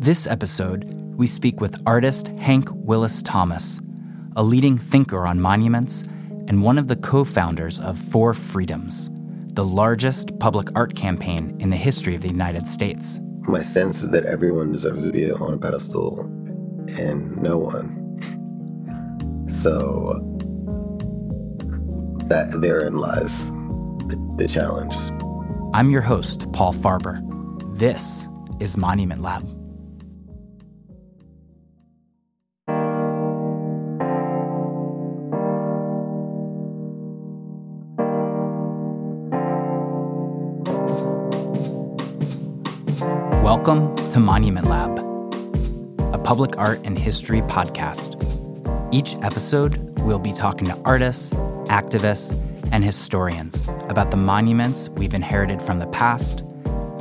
This episode, we speak with artist Hank Willis Thomas, a leading thinker on monuments and one of the co founders of Four Freedoms, the largest public art campaign in the history of the United States. My sense is that everyone deserves to be on a pedestal and no one. So that therein lies the, the challenge. I'm your host, Paul Farber. This is Monument Lab. To Monument Lab, a public art and history podcast. Each episode, we'll be talking to artists, activists, and historians about the monuments we've inherited from the past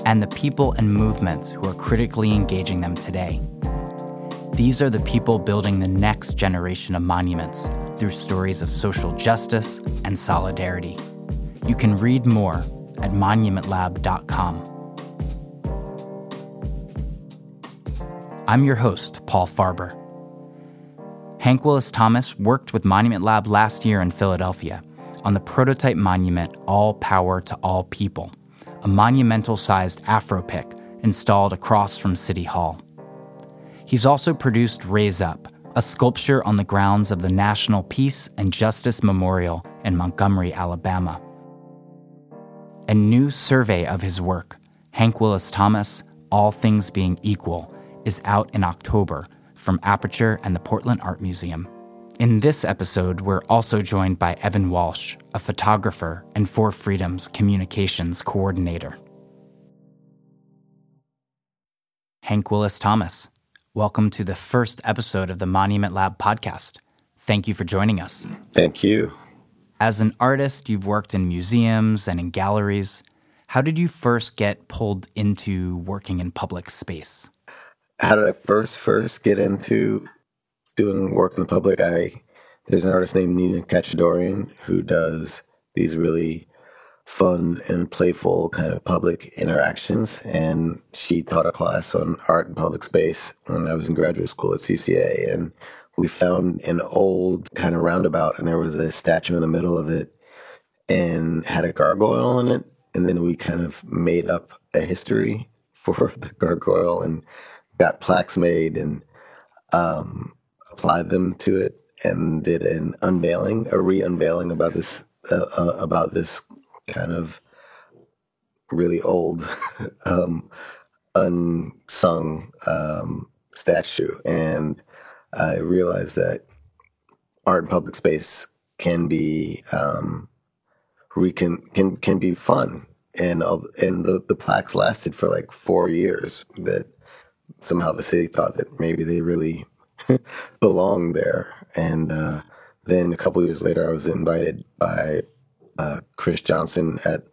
and the people and movements who are critically engaging them today. These are the people building the next generation of monuments through stories of social justice and solidarity. You can read more at monumentlab.com. I'm your host, Paul Farber. Hank Willis Thomas worked with Monument Lab last year in Philadelphia on the prototype monument All Power to All People, a monumental sized Afro pick installed across from City Hall. He's also produced Raise Up, a sculpture on the grounds of the National Peace and Justice Memorial in Montgomery, Alabama. A new survey of his work, Hank Willis Thomas, All Things Being Equal, is out in October from Aperture and the Portland Art Museum. In this episode, we're also joined by Evan Walsh, a photographer and Four Freedoms communications coordinator. Hank Willis Thomas, welcome to the first episode of the Monument Lab podcast. Thank you for joining us. Thank you. As an artist, you've worked in museums and in galleries. How did you first get pulled into working in public space? How did I first first get into doing work in the public? I there's an artist named Nina Katchadourian who does these really fun and playful kind of public interactions, and she taught a class on art in public space when I was in graduate school at CCA, and we found an old kind of roundabout, and there was a statue in the middle of it, and had a gargoyle in it, and then we kind of made up a history for the gargoyle and got plaques made and um, applied them to it and did an unveiling, a re-unveiling about this uh, uh, about this kind of really old, um, unsung um, statue, and I realized that art in public space can be um, can can be fun, and all, and the the plaques lasted for like four years. That somehow the city thought that maybe they really belonged there. And uh, then a couple years later, I was invited by uh, Chris Johnson at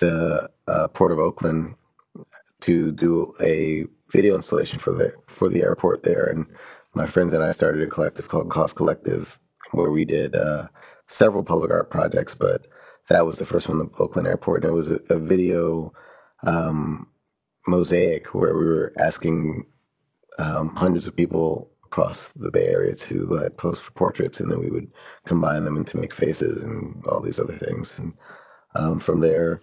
the uh, Port of Oakland to do a video installation for the for the airport there. And my friends and I started a collective called Cause Collective, where we did uh, several public art projects. But that was the first one, the Oakland Airport, and it was a, a video um, mosaic where we were asking um, hundreds of people across the Bay Area to uh, pose for portraits, and then we would combine them into make faces and all these other things. And um, from there,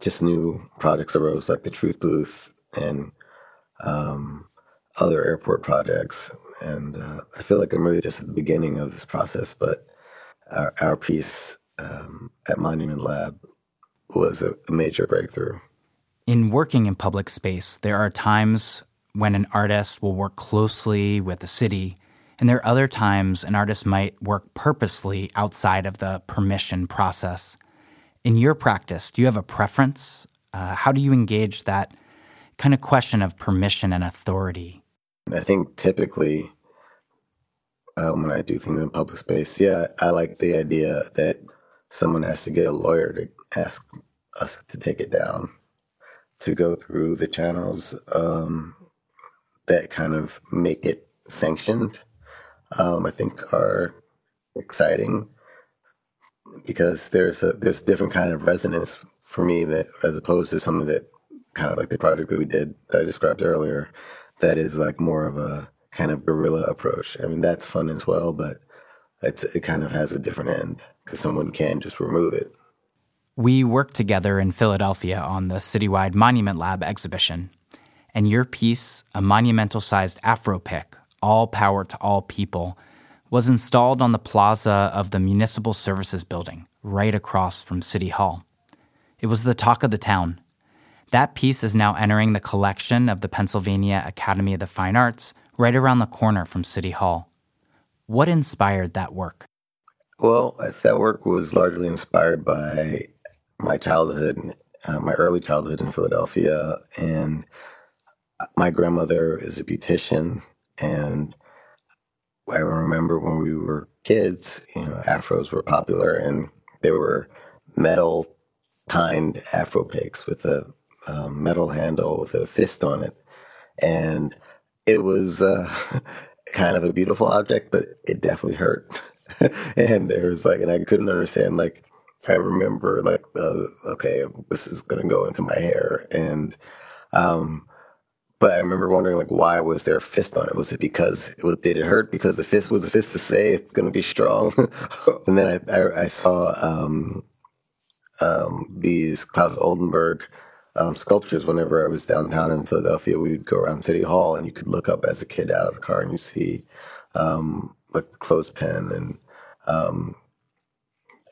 just new projects arose like the Truth Booth and um, other airport projects. And uh, I feel like I'm really just at the beginning of this process, but our, our piece um, at Monument Lab was a, a major breakthrough in working in public space, there are times when an artist will work closely with the city, and there are other times an artist might work purposely outside of the permission process. In your practice, do you have a preference? Uh, how do you engage that kind of question of permission and authority? I think typically um, when I do things in public space, yeah, I like the idea that someone has to get a lawyer to ask us to take it down to go through the channels um, that kind of make it sanctioned, um, I think are exciting because there's a there's a different kind of resonance for me that as opposed to some of that kind of like the project that we did that I described earlier, that is like more of a kind of guerrilla approach. I mean, that's fun as well, but it's, it kind of has a different end because someone can just remove it. We worked together in Philadelphia on the citywide Monument Lab exhibition, and your piece, a monumental sized Afro pick, All Power to All People, was installed on the plaza of the Municipal Services Building, right across from City Hall. It was the talk of the town. That piece is now entering the collection of the Pennsylvania Academy of the Fine Arts, right around the corner from City Hall. What inspired that work? Well, that work was largely inspired by my childhood, uh, my early childhood in Philadelphia. And my grandmother is a beautician. And I remember when we were kids, you know, afros were popular and they were metal timed afro picks with a um, metal handle with a fist on it. And it was uh, kind of a beautiful object, but it definitely hurt. and there was like, and I couldn't understand, like, I remember like, uh, okay, this is to go into my hair. And, um, but I remember wondering, like, why was there a fist on it? Was it because it was, did it hurt because the fist was a fist to say it's to be strong? and then I, I, I saw um, um, these Claes Oldenburg um, sculptures whenever I was downtown in Philadelphia. We would go around City Hall, and you could look up as a kid out of the car, and you see um, like the clothespin. And um,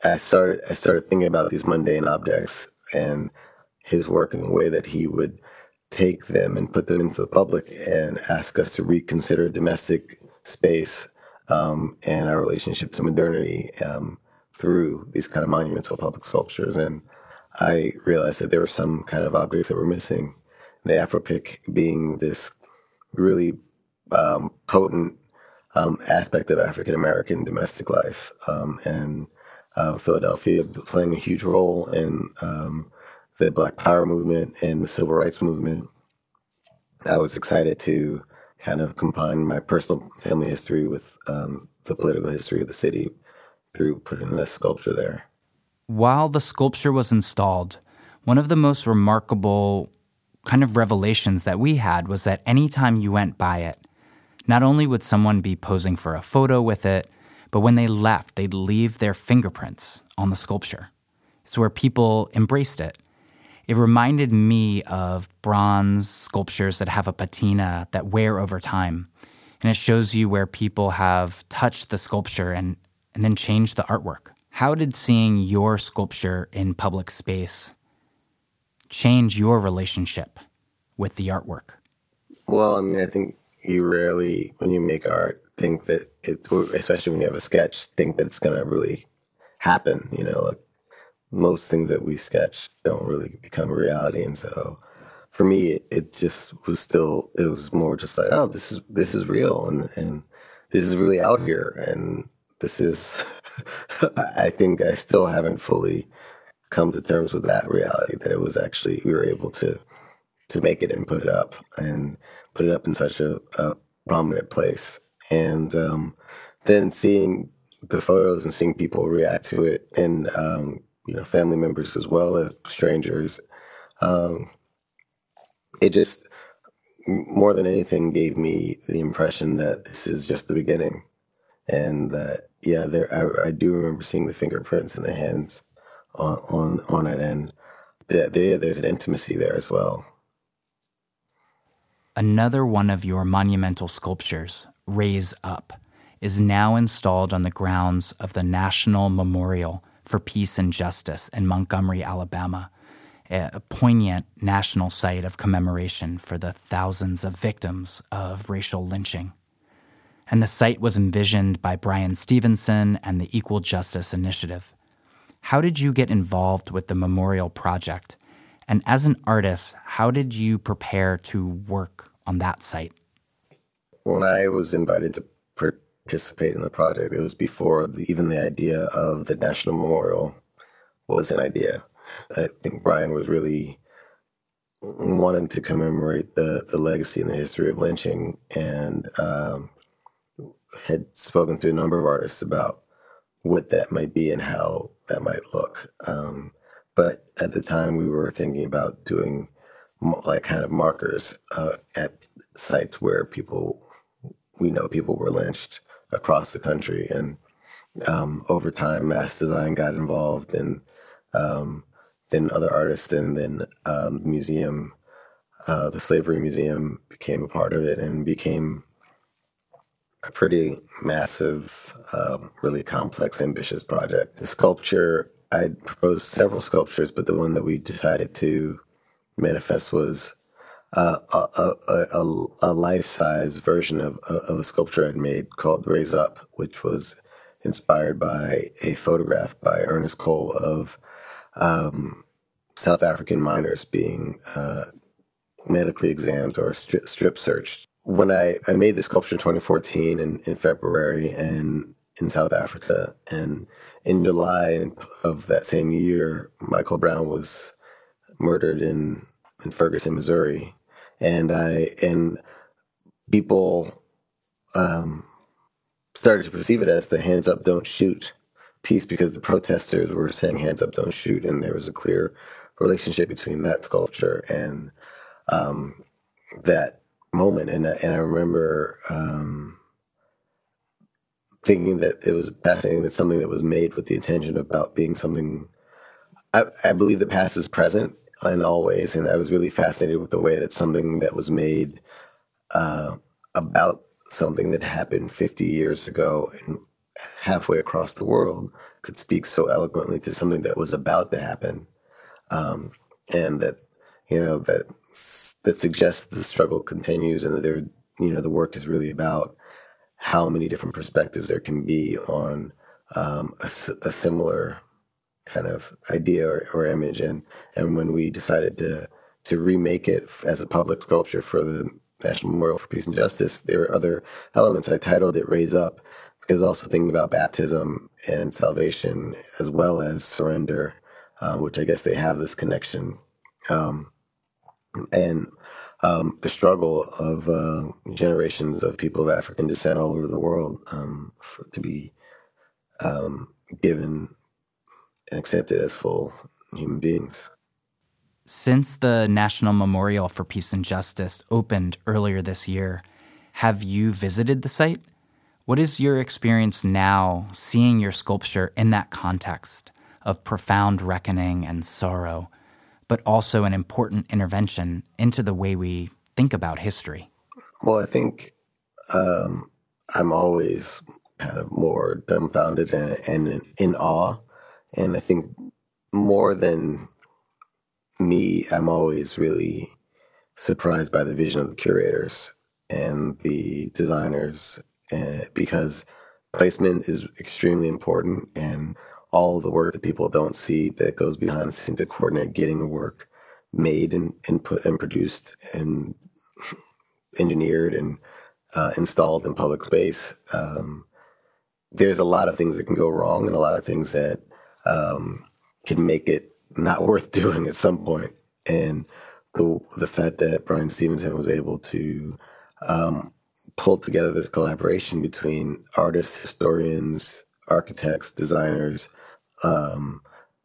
I started I started thinking about these mundane objects and his work in a way that he would take them and put them into the public and ask us to reconsider domestic space um, and our relationship to modernity um, through these kind of monumental public sculptures. And I realized that there were some kind of objects that were missing. The Afropick being this really um, potent um, aspect of African American domestic life, um, and uh, Philadelphia playing a huge role in um, the Black Power movement and the Civil Rights movement. I was excited to kind of combine my personal family history with um, the political history of the city through putting the sculpture there. While the sculpture was installed, one of the most remarkable kind of revelations that we had was that anytime you went by it, not only would someone be posing for a photo with it, but when they left, they'd leave their fingerprints on the sculpture. It's where people embraced it. It reminded me of bronze sculptures that have a patina that wear over time. And it shows you where people have touched the sculpture and, and then changed the artwork. How did seeing your sculpture in public space change your relationship with the artwork? Well, I mean, I think you rarely, when you make art, think that it, especially when you have a sketch, think that it's going to really happen. You know, like most things that we sketch don't really become a reality. And so for me, it, it, just was still, it was more just like, oh, this is, this is real. And, and this is really out here. And this is, I think I still haven't fully come to terms with that reality that it was actually, we were able to, to make it and put it up and put it up in such a, a prominent place. And um, then seeing the photos and seeing people react to it and um, you know, family members as well as strangers. Um, it just more than anything gave me the impression that this is just the beginning, and that yeah, there I, I do remember seeing the fingerprints in the hands on on, on it, and there, there's an intimacy there as well. Another one of your monumental sculptures, Raise Up, is now installed on the grounds of the National Memorial for Peace and Justice in Montgomery, Alabama, a poignant national site of commemoration for the thousands of victims of racial lynching. And the site was envisioned by Bryan Stevenson and the Equal Justice Initiative. How did you get involved with the memorial project? And as an artist, how did you prepare to work on that site? When I was invited to participate in the project. It was before the, even the idea of the National Memorial was an idea. I think Bryan was really wanting to commemorate the, the legacy and the history of lynching and um, had spoken to a number of artists about what that might be and how that might look. Um, but at the time, we were thinking about doing like kind of markers uh, at sites where people we know people were lynched across the country, and um, over time, MASS Design got involved, and um, then other artists, and then um, museum, uh, the Slavery Museum became a part of it, and became a pretty massive, um, really complex, ambitious project. The sculpture, I proposed several sculptures, but the one that we decided to manifest was a, a, a, life size version of, of a sculpture I'd made called Raise Up, which was inspired by a photograph by Ernest Cole of um, South African miners being uh, medically examined or strip, strip searched. When I, I made the sculpture in 2014 in, in February and in South Africa, and in July of that same year, Michael Brown was murdered in in Ferguson, Missouri, and I and people um, started to perceive it as the "hands up, don't shoot" piece because the protesters were saying "hands up, don't shoot," and there was a clear relationship between that sculpture and um, that moment, and and I remember um, thinking that it was fascinating that something that was made with the intention about being something. I, I believe the past is present in all ways, and I was really fascinated with the way that something that was made uh, about something that happened 50 years ago and halfway across the world could speak so eloquently to something that was about to happen, um, and that you know that that suggests the struggle continues and that there, you know, the work is really about how many different perspectives there can be on um, a, a, similar kind of idea or, or, image. And and when we decided to to remake it as a public sculpture for the National Memorial for Peace and Justice, there were other elements. I titled it "Raise Up" because also thinking about baptism and salvation as well as surrender, um, which I guess they have this connection. Um, and um, the struggle of uh, generations of people of African descent all over the world um, for, to be um, given and accepted as full human beings. Since the National Memorial for Peace and Justice opened earlier this year, have you visited the site? What is your experience now seeing your sculpture in that context of profound reckoning and sorrow but also an important intervention into the way we think about history? Well, I think um, I'm always kind of more dumbfounded and, and in awe. And I think more than me, I'm always really surprised by the vision of the curators and the designers uh, because placement is extremely important and all the work that people don't see that goes behind the scenes to coordinate getting the work made and, and put and produced and engineered and uh, installed in public space. Um, there's a lot of things that can go wrong and a lot of things that um, can make it not worth doing at some point. And the the fact that Bryan Stevenson was able to um, pull together this collaboration between artists, historians, architects, designers, um,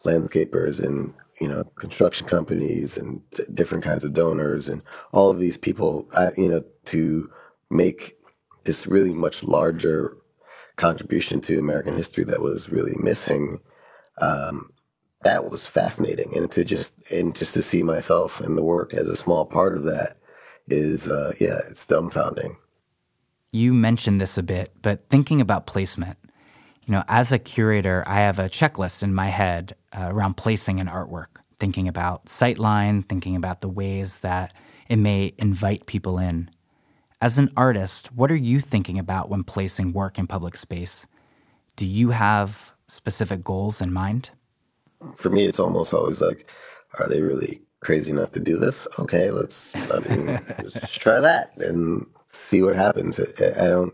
landscapers and you know construction companies and different kinds of donors and all of these people you know to make this really much larger contribution to American history that was really missing. Um, that was fascinating, and to just and just to see myself and the work as a small part of that is uh, yeah, it's dumbfounding. You mentioned this a bit, but thinking about placement, you know, as a curator, I have a checklist in my head uh, around placing an artwork, thinking about sightline, thinking about the ways that it may invite people in. As an artist, what are you thinking about when placing work in public space? Do you have specific goals in mind? For me, it's almost always like, are they really crazy enough to do this? Okay, let's I mean, try that and see what happens. I, I don't.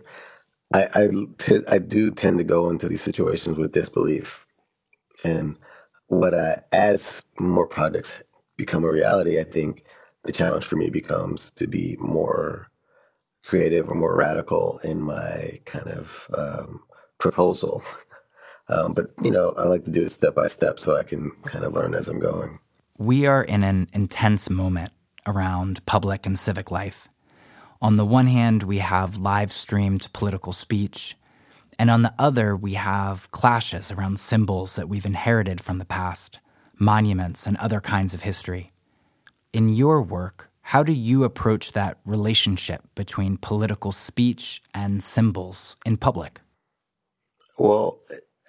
I I, t- I do tend to go into these situations with disbelief, and what I as more projects become a reality, I think the challenge for me becomes to be more creative or more radical in my kind of um, proposal. Um, but you know, I like to do it step by step so I can kind of learn as I'm going. We are in an intense moment around public and civic life. On the one hand, we have live streamed political speech, and on the other, we have clashes around symbols that we've inherited from the past, monuments, and other kinds of history. In your work, how do you approach that relationship between political speech and symbols in public? Well,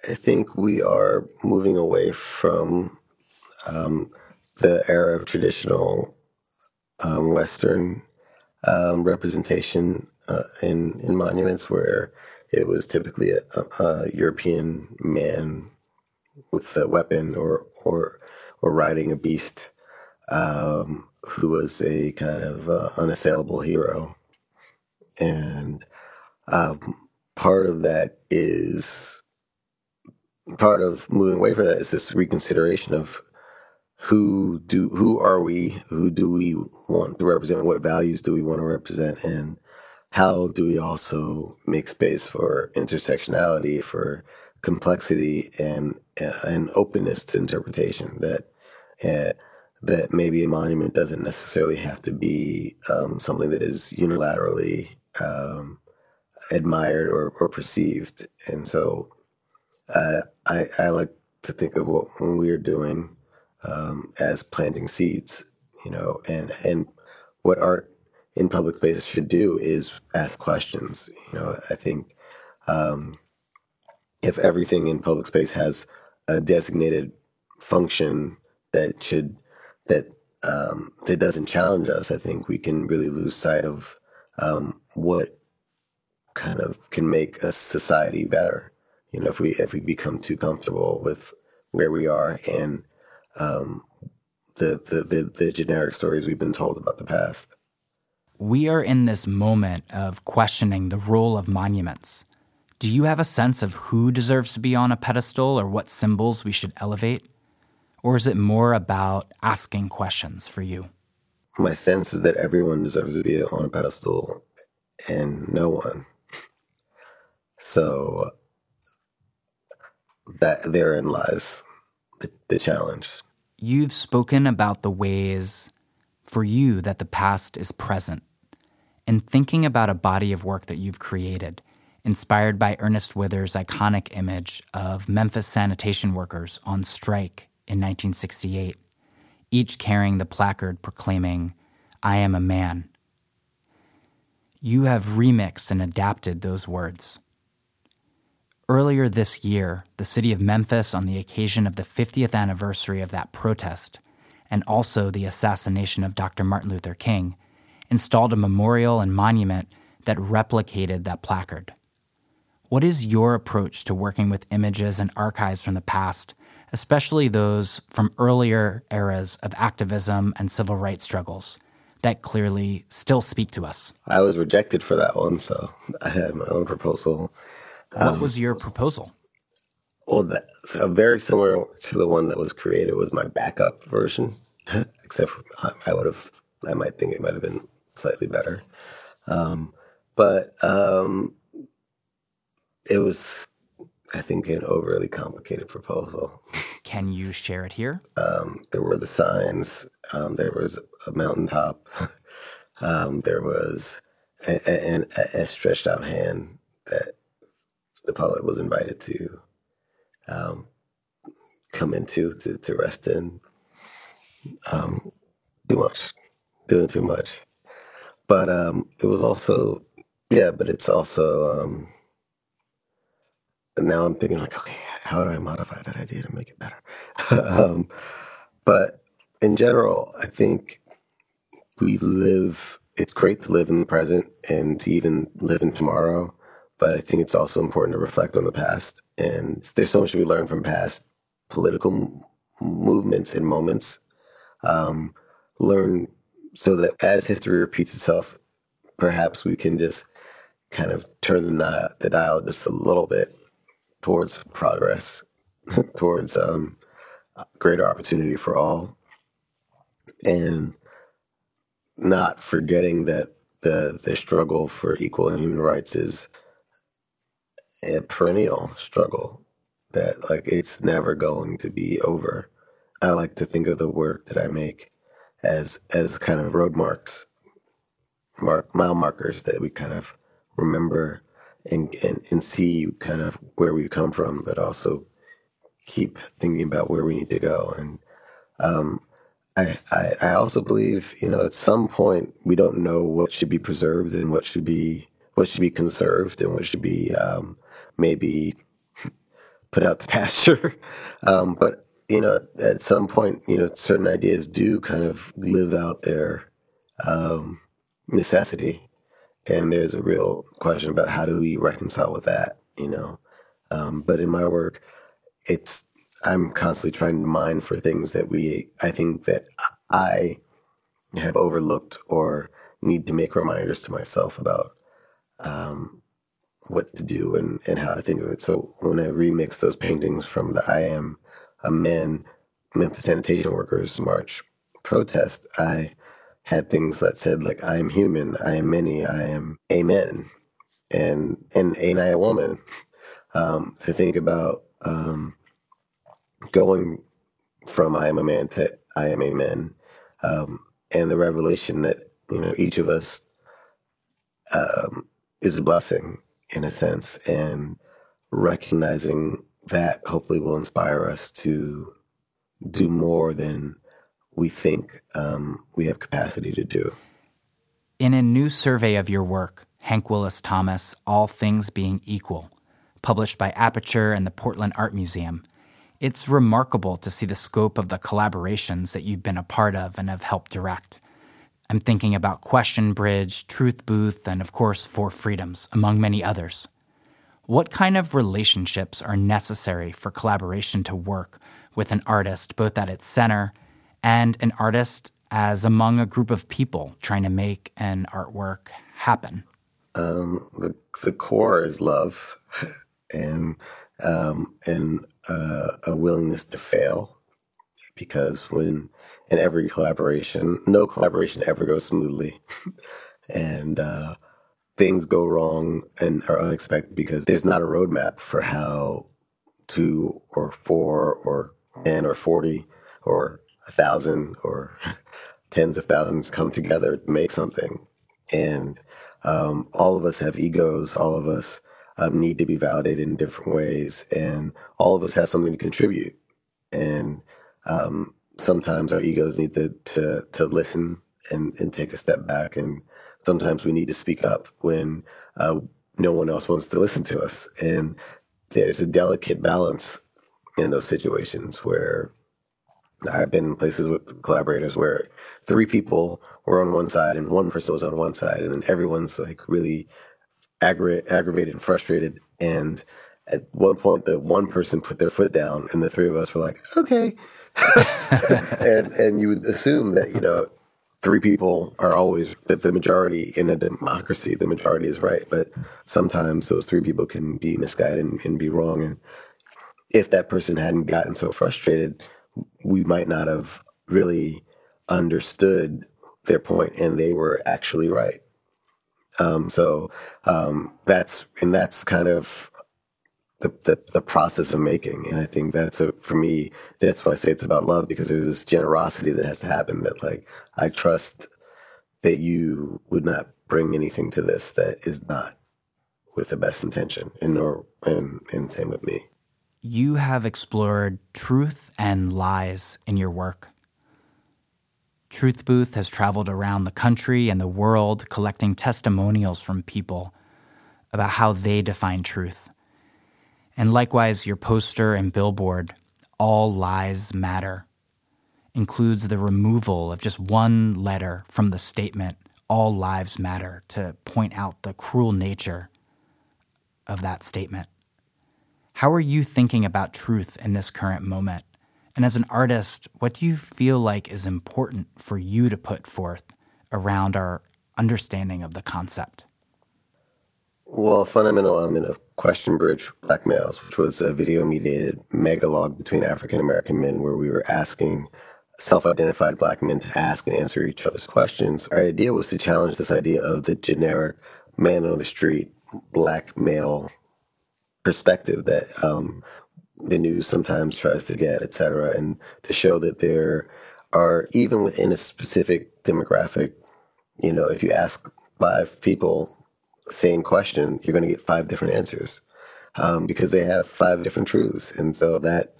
I think we are moving away from um, the era of traditional um, Western um, representation uh, in in monuments, where it was typically a, a, European man with a weapon or or or riding a beast um, who was a kind of uh, unassailable hero, and um, part of that is part of moving away from that is this reconsideration of who do who are we? Who do we want to represent? What values do we want to represent? And how do we also make space for intersectionality for complexity and and openness to interpretation that uh, that maybe a monument doesn't necessarily have to be um, something that is unilaterally um, admired or, or perceived. And so uh, I, I like to think of what we're doing um, as planting seeds, you know, and and what art in public spaces should do is ask questions. You know, I think um, if everything in public space has a designated function that should that um, that doesn't challenge us, I think we can really lose sight of um, what kind of can make a society better you know, if we if we become too comfortable with where we are and um, the, the, the the generic stories we've been told about the past. We are in this moment of questioning the role of monuments. Do you have a sense of who deserves to be on a pedestal or what symbols we should elevate? Or is it more about asking questions for you? My sense is that everyone deserves to be on a pedestal and no one. So that therein lies the, the challenge. You've spoken about the ways for you that the past is present. In thinking about a body of work that you've created, inspired by Ernest Withers' iconic image of Memphis sanitation workers on strike in 1968, each carrying the placard proclaiming, I am a man. You have remixed and adapted those words. Earlier this year, the city of Memphis, on the occasion of the 50th anniversary of that protest, and also the assassination of Dr. Martin Luther King, installed a memorial and monument that replicated that placard. What is your approach to working with images and archives from the past, especially those from earlier eras of activism and civil rights struggles that clearly still speak to us? I was rejected for that one, so I had my own proposal what um, was your proposal? Well, that's very similar to the one that was created was my backup version, except for, I would have, I might think it might have been slightly better. Um, but um, it was, I think, an overly complicated proposal. Can you share it here? Um, there were the signs. Um, there was a mountaintop. Um, there was a, a, a, stretched out hand that the public was invited to um, come into to, to rest in. Um, too much, doing too much. But um, it was also, yeah, but it's also, um, now I'm thinking like, okay, how do I modify that idea to make it better? um, but in general, I think we live, it's great to live in the present and to even live in tomorrow but I think it's also important to reflect on the past. And there's so much we learn from past political m- movements and moments. Um, learn so that as history repeats itself, perhaps we can just kind of turn the, dial, the dial just a little bit towards progress, towards um, greater opportunity for all, and not forgetting that the the struggle for equal human rights is a perennial struggle that like it's never going to be over. I like to think of the work that I make as as kind of road marks, mark mile markers that we kind of remember and, and and see kind of where we've come from, but also keep thinking about where we need to go. And um, I, I I also believe you know at some point we don't know what should be preserved and what should be what should be conserved and what should be um, maybe put out the pasture. um, but you know, at some point, you know, certain ideas do kind of live out their um, necessity, and there's a real question about how do we reconcile with that, you know. Um, but in my work, it's I'm constantly trying to mine for things that we, I think that I have overlooked or need to make reminders to myself about um, what to do and, and how to think of it. So when I remix those paintings from the I Am a Men Memphis Sanitation Workers March protest, I had things that said like I am human, I am many, I am amen, and and ain't I a woman? Um, to think about um, going from I am a man to I am a man, um, and the revelation that you know each of us um, is a blessing in a sense, and recognizing that hopefully will inspire us to do more than we think um, we have capacity to do. In a new survey of your work, Hank Willis Thomas, All Things Being Equal, published by Aperture and the Portland Art Museum, it's remarkable to see the scope of the collaborations that you've been a part of and have helped direct. I'm thinking about Question Bridge, Truth Booth, and of course, Four Freedoms, among many others. What kind of relationships are necessary for collaboration to work with an artist, both at its center and an artist as among a group of people trying to make an artwork happen? Um, the, the core is love and um, and uh, a willingness to fail because when in every collaboration, no collaboration ever goes smoothly, and uh, things go wrong and are unexpected because there's not a roadmap for how two or four or ten or forty or a thousand or tens of thousands come together to make something, and um, all of us have egos. All of us um, need to be validated in different ways, and all of us have something to contribute. And um, sometimes our egos need to to, to listen and, and take a step back, and sometimes we need to speak up when uh, no one else wants to listen to us. And there's a delicate balance in those situations where I've been in places with collaborators where three people were on one side and one person was on one side, and everyone's like really aggra- aggravated and frustrated. And at one point, the one person put their foot down, and the three of us were like, "Okay." and and you would assume that you know three people are always that the majority in a democracy the majority is right. But sometimes those three people can be misguided and, and be wrong. And if that person hadn't gotten so frustrated we might not have really understood their point and they were actually right. Um, so um, that's and that's kind of the, the, the process of making, and I think that's a, for me. That's why I say it's about love because there's this generosity that has to happen. That like I trust that you would not bring anything to this that is not with the best intention, and nor and and same with me. You have explored truth and lies in your work. Truth Booth has traveled around the country and the world collecting testimonials from people about how they define truth. And likewise, your poster and billboard, All Lies Matter, includes the removal of just one letter from the statement, All Lives Matter, to point out the cruel nature of that statement. How are you thinking about truth in this current moment? And as an artist, what do you feel like is important for you to put forth around our understanding of the concept? Well, fundamental element of Question Bridge Black Males, which was a video mediated megalog between African American men where we were asking self identified black men to ask and answer each other's questions. Our idea was to challenge this idea of the generic man on the street, black male perspective that um, the news sometimes tries to get, et cetera, and to show that there are even within a specific demographic. You know, if you ask five people same question, you're going to get five different answers um, because they have five different truths, and so that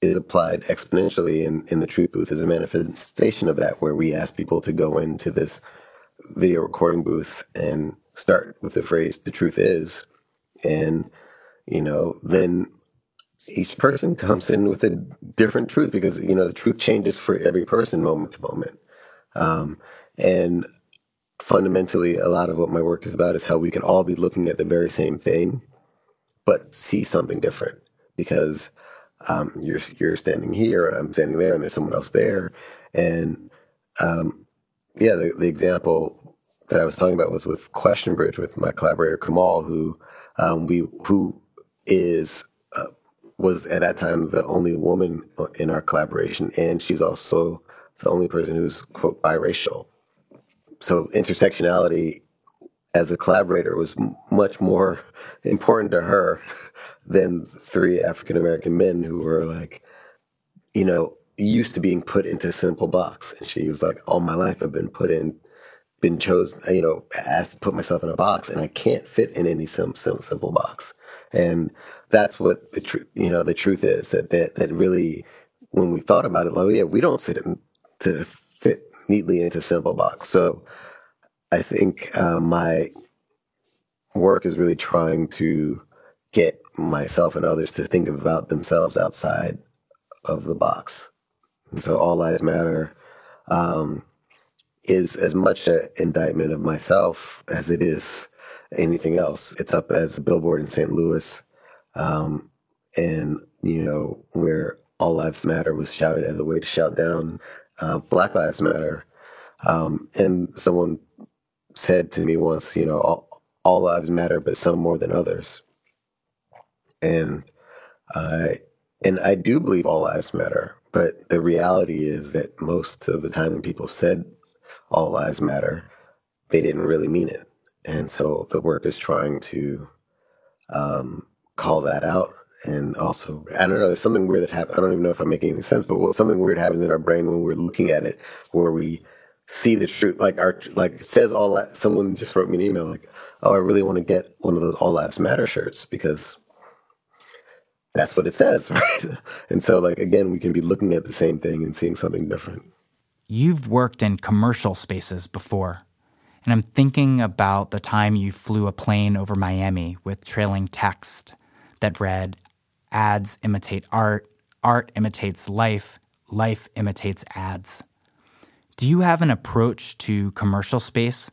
is applied exponentially in, in the truth booth as a manifestation of that, where we ask people to go into this video recording booth and start with the phrase "the truth is," and you know then each person comes in with a different truth because you know the truth changes for every person moment to moment. Um, and fundamentally a lot of what my work is about is how we can all be looking at the very same thing but see something different. Because um, you're you're standing here I'm standing there and there's someone else there. And um, yeah the, the example that I was talking about was with Question Bridge with my collaborator Kamal who um, we who is uh, was at that time the only woman in our collaboration. And she's also the only person who's quote biracial so intersectionality as a collaborator was much more important to her than three African American men who were like, you know, used to being put into a simple box. And she was like, all my life I've been put in, been chosen, you know, asked to put myself in a box, and I can't fit in any sim- sim- simple box. And that's what the truth, you know, the truth is that that that really, when we thought about it, like, oh, yeah, we don't sit in to neatly into simple box. So I think uh, my work is really trying to get myself and others to think about themselves outside of the box. And so All Lives Matter um, is as much an indictment of myself as it is anything else. It's up as a billboard in St. Louis. Um, and, you know, where All Lives Matter was shouted as a way to shout down uh, Black Lives Matter. Um, and someone said to me once, you know, all, all lives matter, but some more than others. And I, and I do believe all lives matter, but the reality is that most of the time when people said all lives matter, they didn't really mean it. And so the work is trying to um, call that out and also I don't know. There's something weird that happens. I don't even know if I'm making any sense, but something weird happens in our brain when we're looking at it, where we see the truth. Like our like it says all that. Someone just wrote me an email like, "Oh, I really want to get one of those All Lives Matter shirts because that's what it says, right?" and so like again, we can be looking at the same thing and seeing something different. You've worked in commercial spaces before. And I'm thinking about the time you flew a plane over Miami with trailing text that read, Ads imitate art, art imitates life, life imitates ads. Do you have an approach to commercial space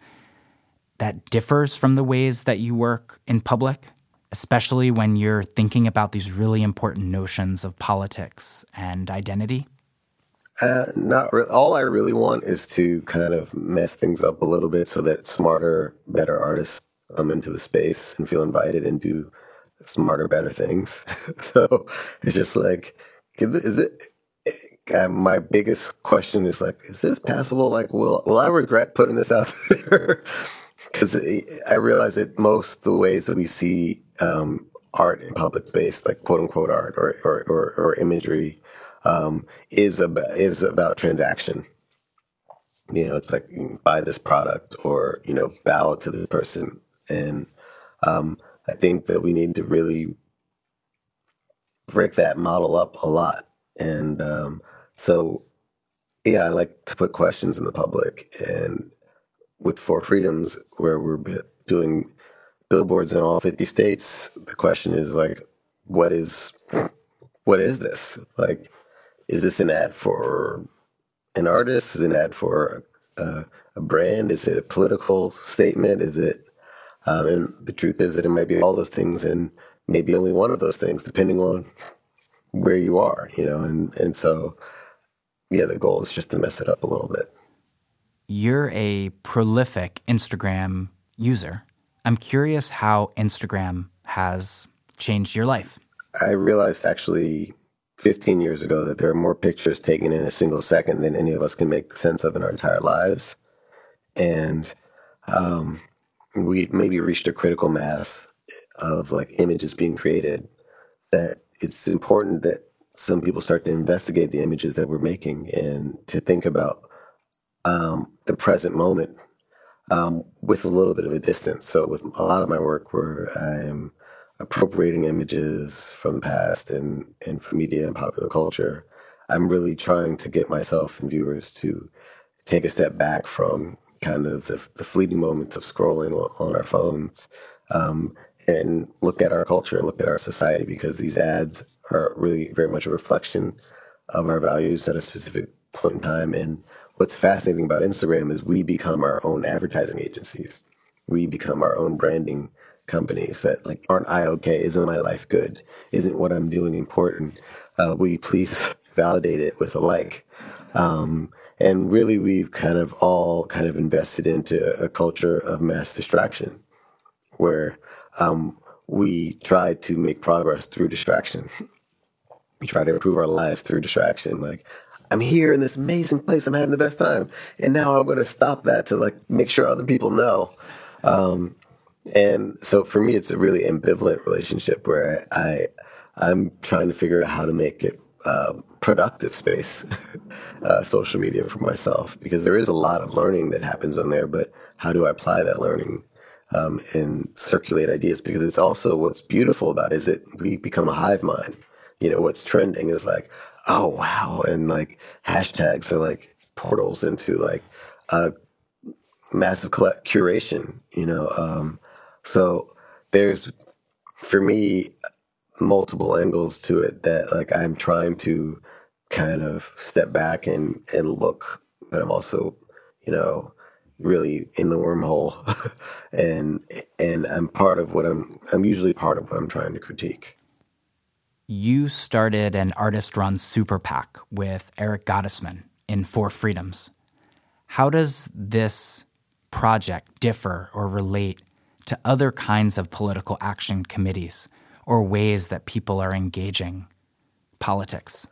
that differs from the ways that you work in public, especially when you're thinking about these really important notions of politics and identity? Uh, not all I really want is to kind of mess things up a little bit so that smarter, better artists come into the space and feel invited and do smarter, better things. so it's just like, is it? uh, my biggest question is like, is this passable? Like, will will I regret putting this out there? Because I realize that most the ways that we see um, art in public space, like quote unquote art or or, or, or imagery, um, is about is about transaction. You know, it's like buy this product or you know bow to this person, and um, I think that we need to really break that model up a lot and um, so, yeah, I like to put questions in the public. And with Four Freedoms, where we're doing billboards in all 50 states, the question is like, what is, what is this? Like, is this an ad for an artist? Is it an ad for a, a brand? Is it a political statement? Is it, um, and the truth is that it might be all those things and maybe only one of those things, depending on where you are, you know, and, and so, yeah, the goal is just to mess it up a little bit. You're a prolific Instagram user. I'm curious how Instagram has changed your life. I realized actually 15 years ago that there are more pictures taken in a single second than any of us can make sense of in our entire lives. And um, we maybe reached a critical mass of like images being created that it's important that some people start to investigate the images that we're making and to think about um, the present moment um, with a little bit of a distance. So with a lot of my work where I'm appropriating images from the past and, and from media and popular culture, I'm really trying to get myself and viewers to take a step back from kind of the, the fleeting moments of scrolling on our phones um, and look at our culture and look at our society because these ads are really very much a reflection of our values at a specific point in time. And what's fascinating about Instagram is we become our own advertising agencies. We become our own branding companies that like, aren't I okay? Isn't my life good? Isn't what I'm doing important? Uh, will you please validate it with a like? Um, and really, we've kind of all kind of invested into a culture of mass distraction where um, we try to make progress through distraction. we try to improve our lives through distraction. Like, I'm here in this amazing place. I'm having the best time. And now I'm going to stop that to like make sure other people know. Um, and so for me, it's a really ambivalent relationship where I, I'm trying to figure out how to make it uh, productive space, uh, social media for myself, because there is a lot of learning that happens on there. But how do I apply that learning um, and circulate ideas? Because it's also what's beautiful about it is that we become a hive mind. You know, what's trending is like, oh wow, and like hashtags are like portals into like a massive curation. You know, um, so there's for me multiple angles to it that like I'm trying to kind of step back and and look, but I'm also, you know, really in the wormhole, and and I'm part of what I'm. I'm usually part of what I'm trying to critique. You started an artist-run super PAC with Eric Gottesman in For Freedoms. How does this project differ or relate to other kinds of political action committees or ways that people are engaging politics?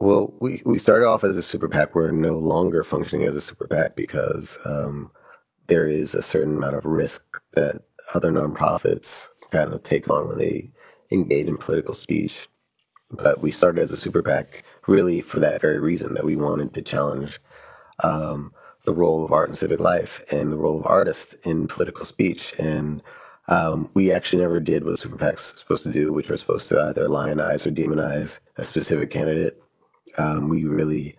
Well, we, we started off as a super PAC. We're no longer functioning as a super PAC because um, there is a certain amount of risk that other nonprofits kind of take on when they engage in political speech. But we started as a super PAC really for that very reason that we wanted to challenge um, the role of art in civic life and the role of artists in political speech. And um, we actually never did what super PACs supposed to do, which were supposed to either lionize or demonize a specific candidate um, we really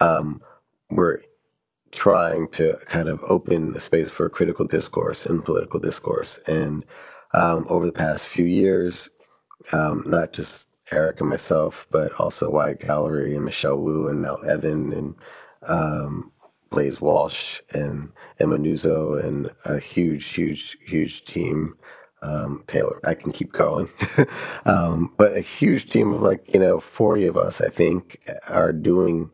um, were trying to kind of open the space for critical discourse and political discourse. And um, over the past few years, um, not just Eric and myself, but also Wyatt Gallery and Michelle Wu and Mel Evan and um, Blaze Walsh and Emma Nuzzo and a huge, huge, huge team um, Taylor. I can keep going. um, but a huge team of like, you know, 40 of us, I think, are doing,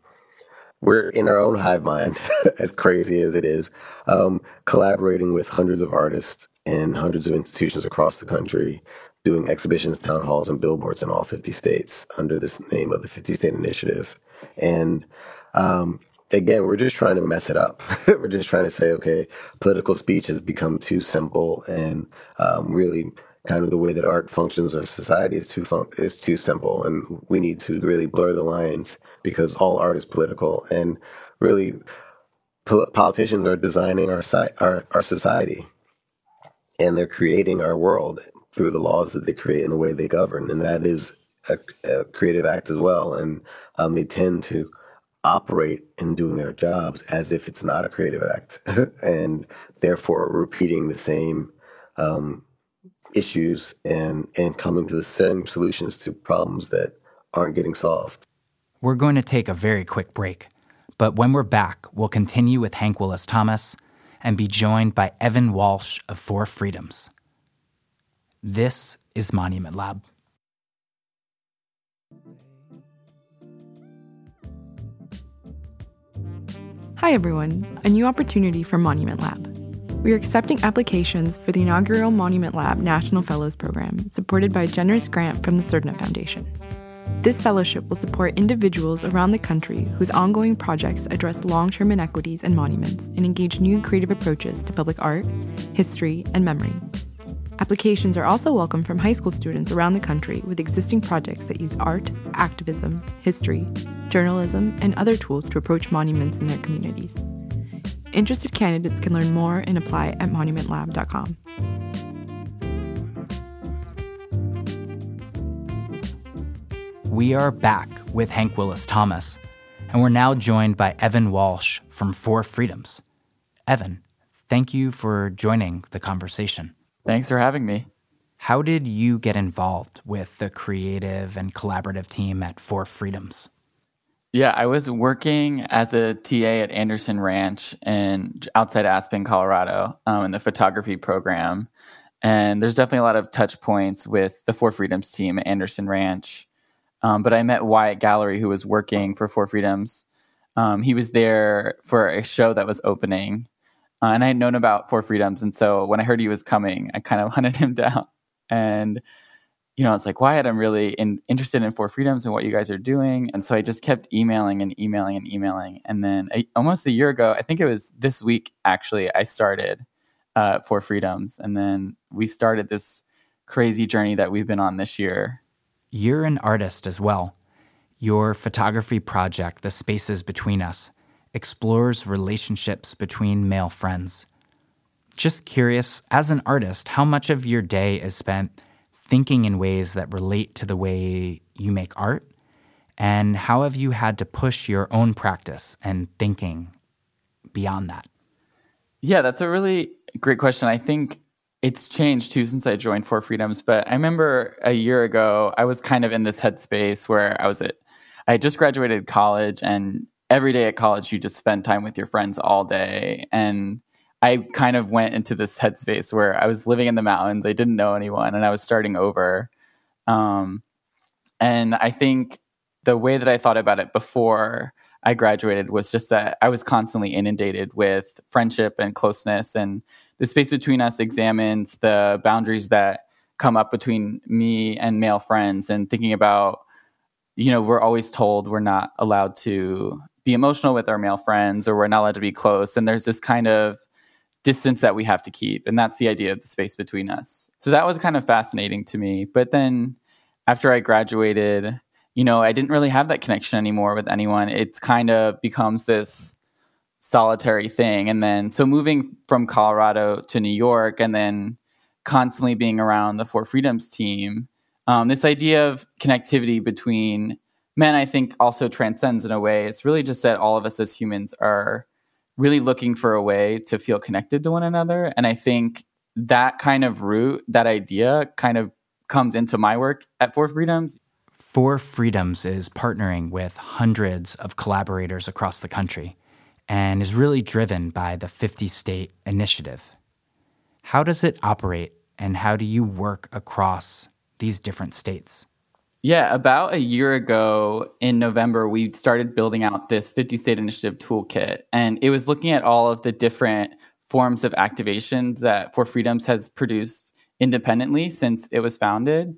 we're in our own hive mind, as crazy as it is, um, collaborating with hundreds of artists and hundreds of institutions across the country, doing exhibitions, town halls, and billboards in all 50 states under this name of the 50 State Initiative. And, um, again, we're just trying to mess it up. we're just trying to say, okay, political speech has become too simple, and um, really, kind of the way that art functions in society is too fun- is too simple, and we need to really blur the lines because all art is political, and really, pol- politicians are designing our, si- our our society, and they're creating our world through the laws that they create and the way they govern, and that is a, a creative act as well, and um, they tend to operate in doing their jobs as if it's not a creative act and therefore repeating the same um, issues and and coming to the same solutions to problems that aren't getting solved. We're going to take a very quick break, but when we're back, we'll continue with Hank Willis Thomas and be joined by Evan Walsh of For Freedoms. This is Monument Lab. Hi, everyone. A new opportunity for Monument Lab. We are accepting applications for the inaugural Monument Lab National Fellows Program, supported by a generous grant from the Surdna Foundation. This fellowship will support individuals around the country whose ongoing projects address long term inequities in monuments and engage new creative approaches to public art, history, and memory. Applications are also welcome from high school students around the country with existing projects that use art, activism, history, journalism, and other tools to approach monuments in their communities. Interested candidates can learn more and apply at monumentlab.com. We are back with Hank Willis Thomas, and we're now joined by Evan Walsh from For Freedoms. Evan, thank you for joining the conversation. Thanks for having me. How did you get involved with the creative and collaborative team at For Freedoms? Yeah, I was working as a TA at Anderson Ranch in outside Aspen, Colorado, um, in the photography program. And there's definitely a lot of touch points with the For Freedoms team at Anderson Ranch. Um, but I met Wyatt Gallery, who was working for Four Freedoms. Um, he was there for a show that was opening, uh, and I had known about For Freedoms. And so when I heard he was coming, I kind of hunted him down. And, you know, it's like, Wyatt, I'm really in, interested in For Freedoms and what you guys are doing. And so I just kept emailing and emailing and emailing. And then a, almost a year ago, I think it was this week, actually, I started uh, For Freedoms. And then we started this crazy journey that we've been on this year. You're an artist as well. Your photography project, The Spaces Between Us, explores relationships between male friends. Just curious, as an artist, how much of your day is spent thinking in ways that relate to the way you make art? And how have you had to push your own practice and thinking beyond that? Yeah, that's a really great question. I think it's changed too since I joined For Freedoms. But I remember a year ago, I was kind of in this headspace where I was at, I just graduated college and every day at college you just spend time with your friends all day. And i kind of went into this headspace where i was living in the mountains. I didn't know anyone and i was starting over. Um, and i think the way that i thought about it before i graduated was just that i was constantly inundated with friendship and closeness. And the space between us examines the boundaries that come up between me and male friends and thinking about you know we're always told we're not allowed to be emotional with our male friends or we're not allowed to be close. And there's this kind of distance that we have to keep. And that's the idea of the space between us. So that was kind of fascinating to me. But then after I graduated, you know, I didn't really have that connection anymore with anyone. It's kind of becomes this solitary thing. And then so moving from Colorado to New York and then constantly being around the For Freedoms team, um, this idea of connectivity between men, I think, also transcends in a way. It's really just that all of us as humans are really looking for a way to feel connected to one another. And I think that kind of root, that idea kind of comes into my work at For Freedoms. For Freedoms is partnering with hundreds of collaborators across the country and is really driven by the 50 state initiative. How does it operate and how do you work across these different states? Yeah, about a year ago in November, we started building out this 50 state initiative toolkit. And it was looking at all of the different forms of activations that For Freedoms has produced independently since it was founded.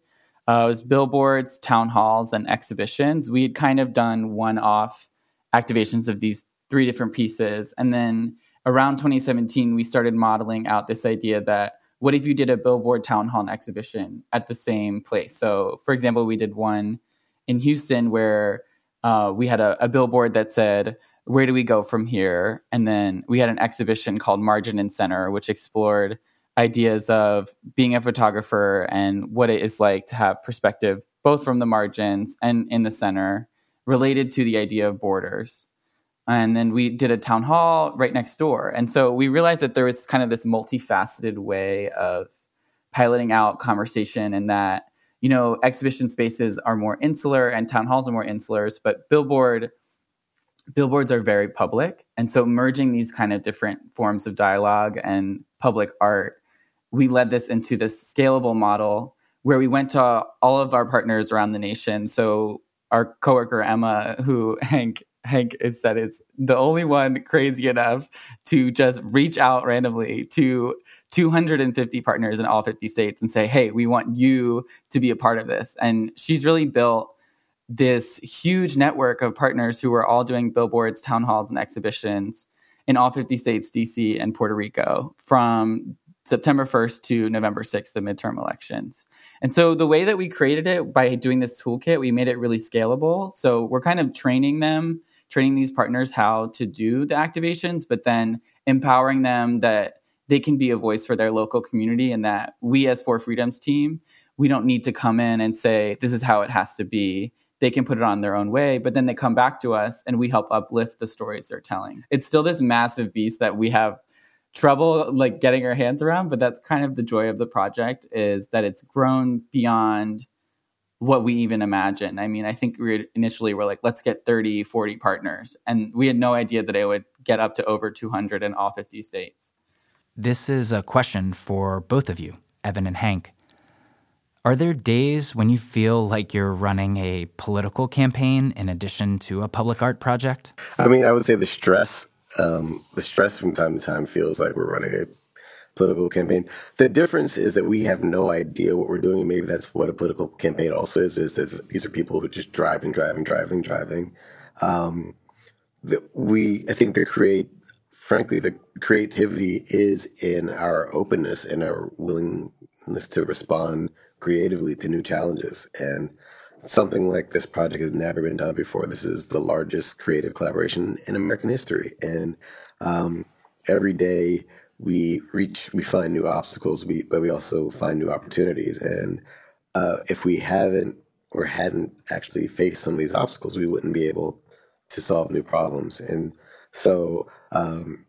Uh, it was billboards, town halls, and exhibitions. We had kind of done one off activations of these three different pieces. And then around 2017, we started modeling out this idea that what if you did a billboard town hall exhibition at the same place? So, for example, we did one in Houston where uh, we had a, a, billboard that said, Where do we go from here? And then we had an exhibition called Margin and Center, which explored ideas of being a photographer and what it is like to have perspective both from the margins and in the center related to the idea of borders and then we did a town hall right next door. And so we realized that there was kind of this multifaceted way of piloting out conversation and that you know exhibition spaces are more insular and town halls are more insular but billboard billboards are very public. And so merging these kind of different forms of dialogue and public art we led this into this scalable model where we went to all of our partners around the nation. So our coworker emma who hank Hank is said is the only one crazy enough to just reach out randomly to 250 partners in all 50 states and say, "Hey, we want you to be a part of this." And she's really built this huge network of partners who are all doing billboards, town halls, and exhibitions in all 50 states, DC and Puerto Rico, from September 1st to November 6th, the midterm elections. And so the way that we created it by doing this toolkit, we made it really scalable. So we're kind of training them, training these partners how to do the activations, but then empowering them that they can be a voice for their local community and that we as For Freedoms team, we don't need to come in and say, this is how it has to be. They can put it on their own way, but then they come back to us and we help uplift the stories they're telling. It's still this massive beast that we have trouble like getting our hands around but that's kind of the joy of the project is that it's grown beyond what we even imagined i mean i think we initially were like let's get 30 40 partners. And we had no idea that it would get up to over 200 in all 50 states. This is a question for both of you evan and hank. Are there days when you feel like you're running a political campaign in addition to a public art project? I mean i would say the stress um, the stress from time to time feels like we're running a political campaign. The difference is that we have no idea what we're doing. Maybe that's what a political campaign also is. Is, is these are people who just drive and driving, driving, driving, driving. Um, that we, I think, the create, frankly, the creativity is in our openness and our willingness to respond creatively to new challenges. And something like this project has never been done before. This is the largest creative collaboration in American history, and um, every day we reach, we find new obstacles, we, but we also find new opportunities. And uh, if we haven't or hadn't actually faced some of these obstacles, we wouldn't be able to solve new problems. And so um,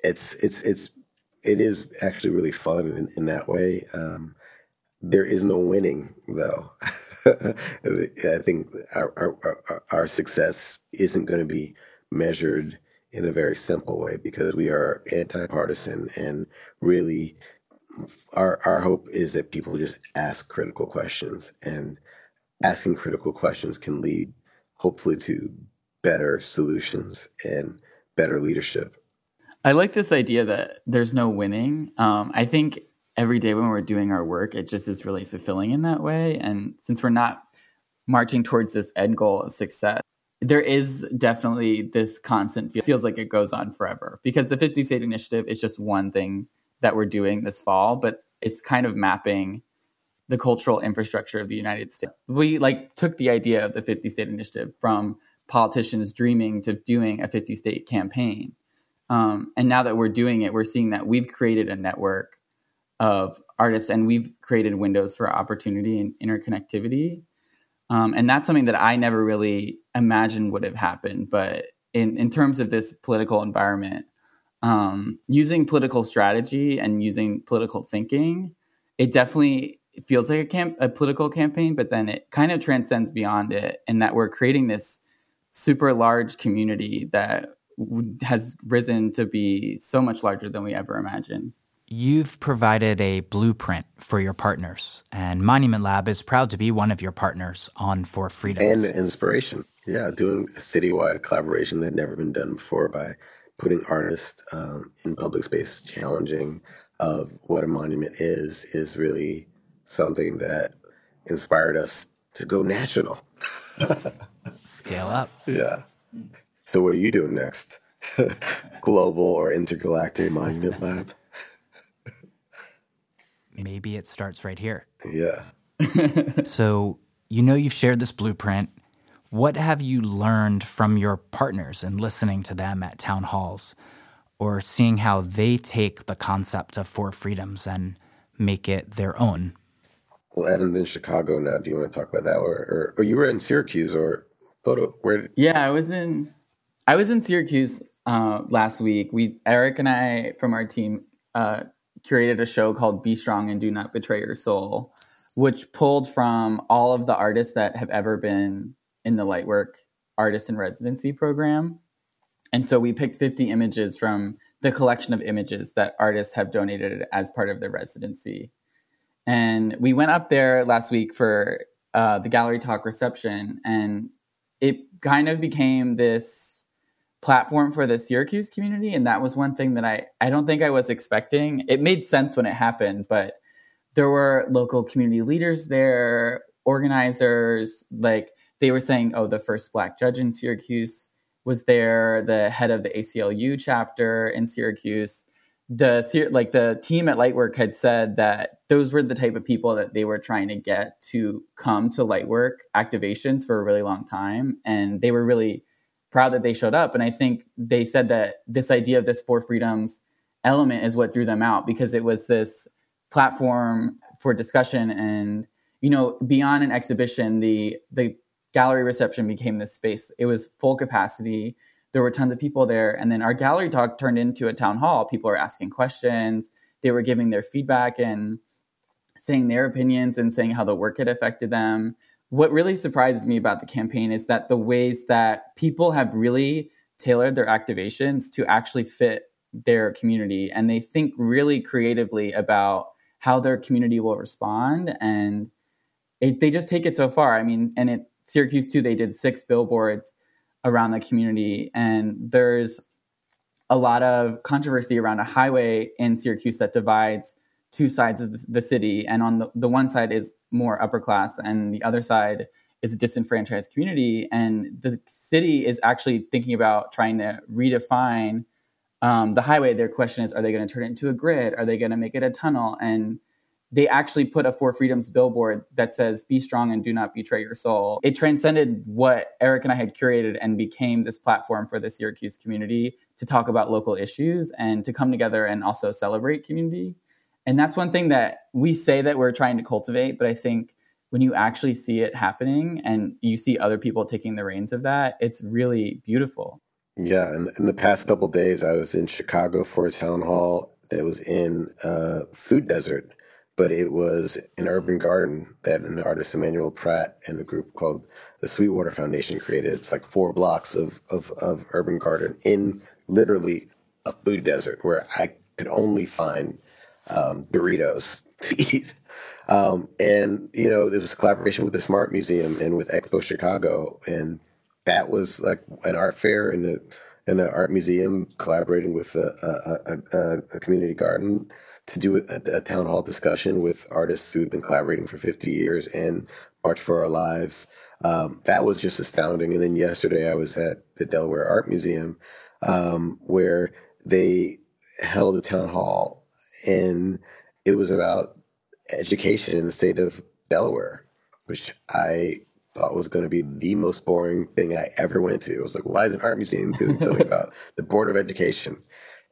it's it's it's it is actually really fun in, in that way. Um, there is no winning though. I think our, our, our success isn't going to be measured in a very simple way because we are anti-partisan and really our our hope is that people just ask critical questions and asking critical questions can lead hopefully to better solutions and better leadership. I like this idea that there's no winning. Um, I think every day when we're doing our work, it just is really fulfilling in that way. And since we're not marching towards this end goal of success, there is definitely this constant feel, feels like it goes on forever because the 50 state initiative is just one thing that we're doing this fall, but it's kind of mapping the cultural infrastructure of the United States. We like took the idea of the 50 state initiative from politicians dreaming to doing a 50 state campaign. Um, and now that we're doing it, we're seeing that we've created a network of artists and we've created windows for opportunity and interconnectivity um, and that's something that i never really imagined would have happened but in, in terms of this political environment um, using political strategy and using political thinking it definitely feels like a, camp- a political campaign but then it kind of transcends beyond it in that we're creating this super large community that has risen to be so much larger than we ever imagined You've provided a blueprint for your partners, and Monument Lab is proud to be one of your partners on For Freedom. And inspiration. Yeah, doing a citywide collaboration that had never been done before by putting artists um, in public space, challenging of what a monument is, is really something that inspired us to go national. Scale up. Yeah. So, what are you doing next? Global or intergalactic monument lab? Maybe it starts right here. Yeah. so, you know, you've shared this blueprint. What have you learned from your partners and listening to them at town halls or seeing how they take the concept of For Freedoms and make it their own? Well, Evan's in Chicago now. Do you want to talk about that? Or, or, or you were in Syracuse or photo? Where? Did- yeah, I was in, I was in Syracuse uh, last week. We, Eric and I from our team, uh, curated a show called Be Strong and Do Not Betray Your Soul, which pulled from all of the artists that have ever been in the Lightwork Artist in Residency program. And so we picked 50 images from the collection of images that artists have donated as part of their residency. And we went up there last week for uh, the gallery talk reception, and it kind of became this platform for the Syracuse community. And that was one thing that I, I don't think I was expecting. It made sense when it happened, but there were local community leaders there, organizers, like they were saying, oh, the first black judge in Syracuse was there, the head of the ACLU chapter in Syracuse. the like the team at Lightwork had said that those were the type of people that they were trying to get to come to Lightwork activations for a really long time, and they were really proud that they showed up. And I think they said that this idea of this For Freedoms element is what drew them out because it was this platform for discussion and you know beyond an exhibition the the gallery reception became this space it was full capacity there were tons of people there. And then our gallery talk turned into a town hall. People were asking questions, they were giving their feedback and saying their opinions and saying how the work had affected them. What really surprises me about the campaign is that the ways that people have really tailored their activations to actually fit their community and they think really creatively about how their community will respond and it, they just take it so far i mean and at syracuse too they did six billboards around the community. And there's a lot of controversy around a highway in Syracuse that divides two sides of the city. And on the, the one side is more upper class, and the other side is a disenfranchised community. And the city is actually thinking about trying to redefine um, the highway. Their question is are they going to turn it into a grid? Are they going to make it a tunnel? And they actually put a For Freedoms billboard that says, Be strong and do not betray your soul. It transcended what Eric and I had curated and became this platform for the Syracuse community to talk about local issues and to come together and also celebrate community. And that's one thing that we say that we're trying to cultivate, but I think when you actually see it happening and you see other people taking the reins of that, it's really beautiful. Yeah, and in the past couple days, I was in Chicago for a town hall that was in a food desert but it was an urban garden that an artist Emmanuel Pratt and a group called the Sweetwater Foundation created. It's like four blocks of, of, of urban garden in literally a food desert where I could only find um, Doritos to eat. Um, and, you know, there was collaboration with the Smart Museum and with Expo Chicago. And that was like an art fair and a, and an art museum collaborating with a, a, a, a community garden to do a, a, town hall discussion with artists who've been collaborating for 50 years and March for Our Lives. Um, that was just astounding. And then yesterday I was at the Delaware Art Museum um, where they held a town hall and it was about education in the state of Delaware, which I thought was going to be the most boring thing I ever went to. It was like, why is an art museum doing something about the Board of Education?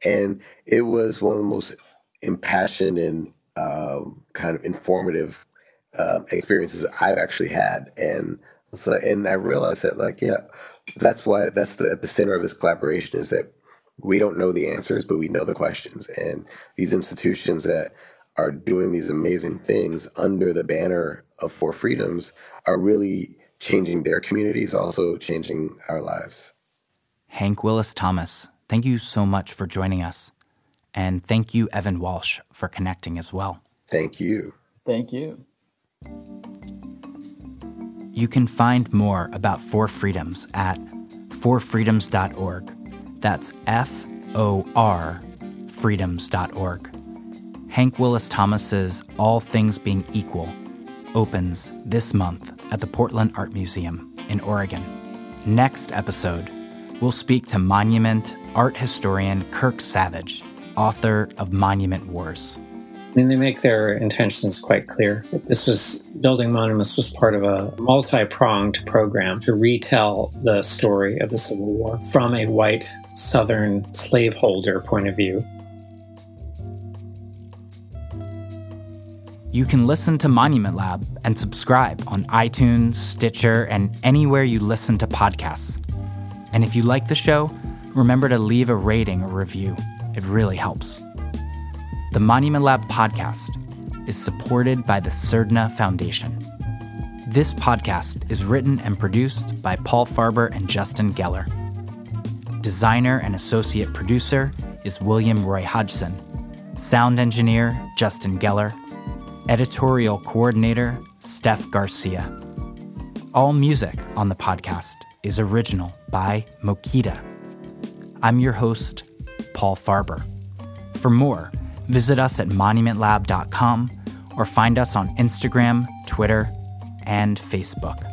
And it was one of the most impassioned and um, kind of informative uh, experiences I've actually had, and so and I realized that like yeah, that's why that's the at the center of this collaboration is that we don't know the answers, but we know the questions, and these institutions that are doing these amazing things under the banner of For Freedoms are really changing their communities, also changing our lives. Hank Willis Thomas, thank you so much for joining us. And thank you, Evan Walsh, for connecting as well. Thank you. Thank you. You can find more about For Freedoms at forfreedoms.org. That's F O R freedoms.org. Hank Willis Thomas's All Things Being Equal opens this month at the Portland Art Museum in Oregon. Next episode, we'll speak to monument art historian Kirk Savage author of Monument Wars. I mean, they make their intentions quite clear. This was building monuments was part of a multi-pronged program to retell the story of the Civil War from a white Southern slaveholder point of view. You can listen to Monument Lab and subscribe on iTunes, Stitcher, and anywhere you listen to podcasts. And if you like the show, remember to leave a rating or review. It really helps. The Monument Lab podcast is supported by the Surdna Foundation. This podcast is written and produced by Paul Farber and Justin Geller. Designer and associate producer is William Roy Hodgson. Sound engineer, Justin Geller. Editorial coordinator, Steph Garcia. All music on the podcast is original by Mokita. I'm your host, Paul Farber. For more, visit us at monumentlab.com or find us on Instagram, Twitter, and Facebook.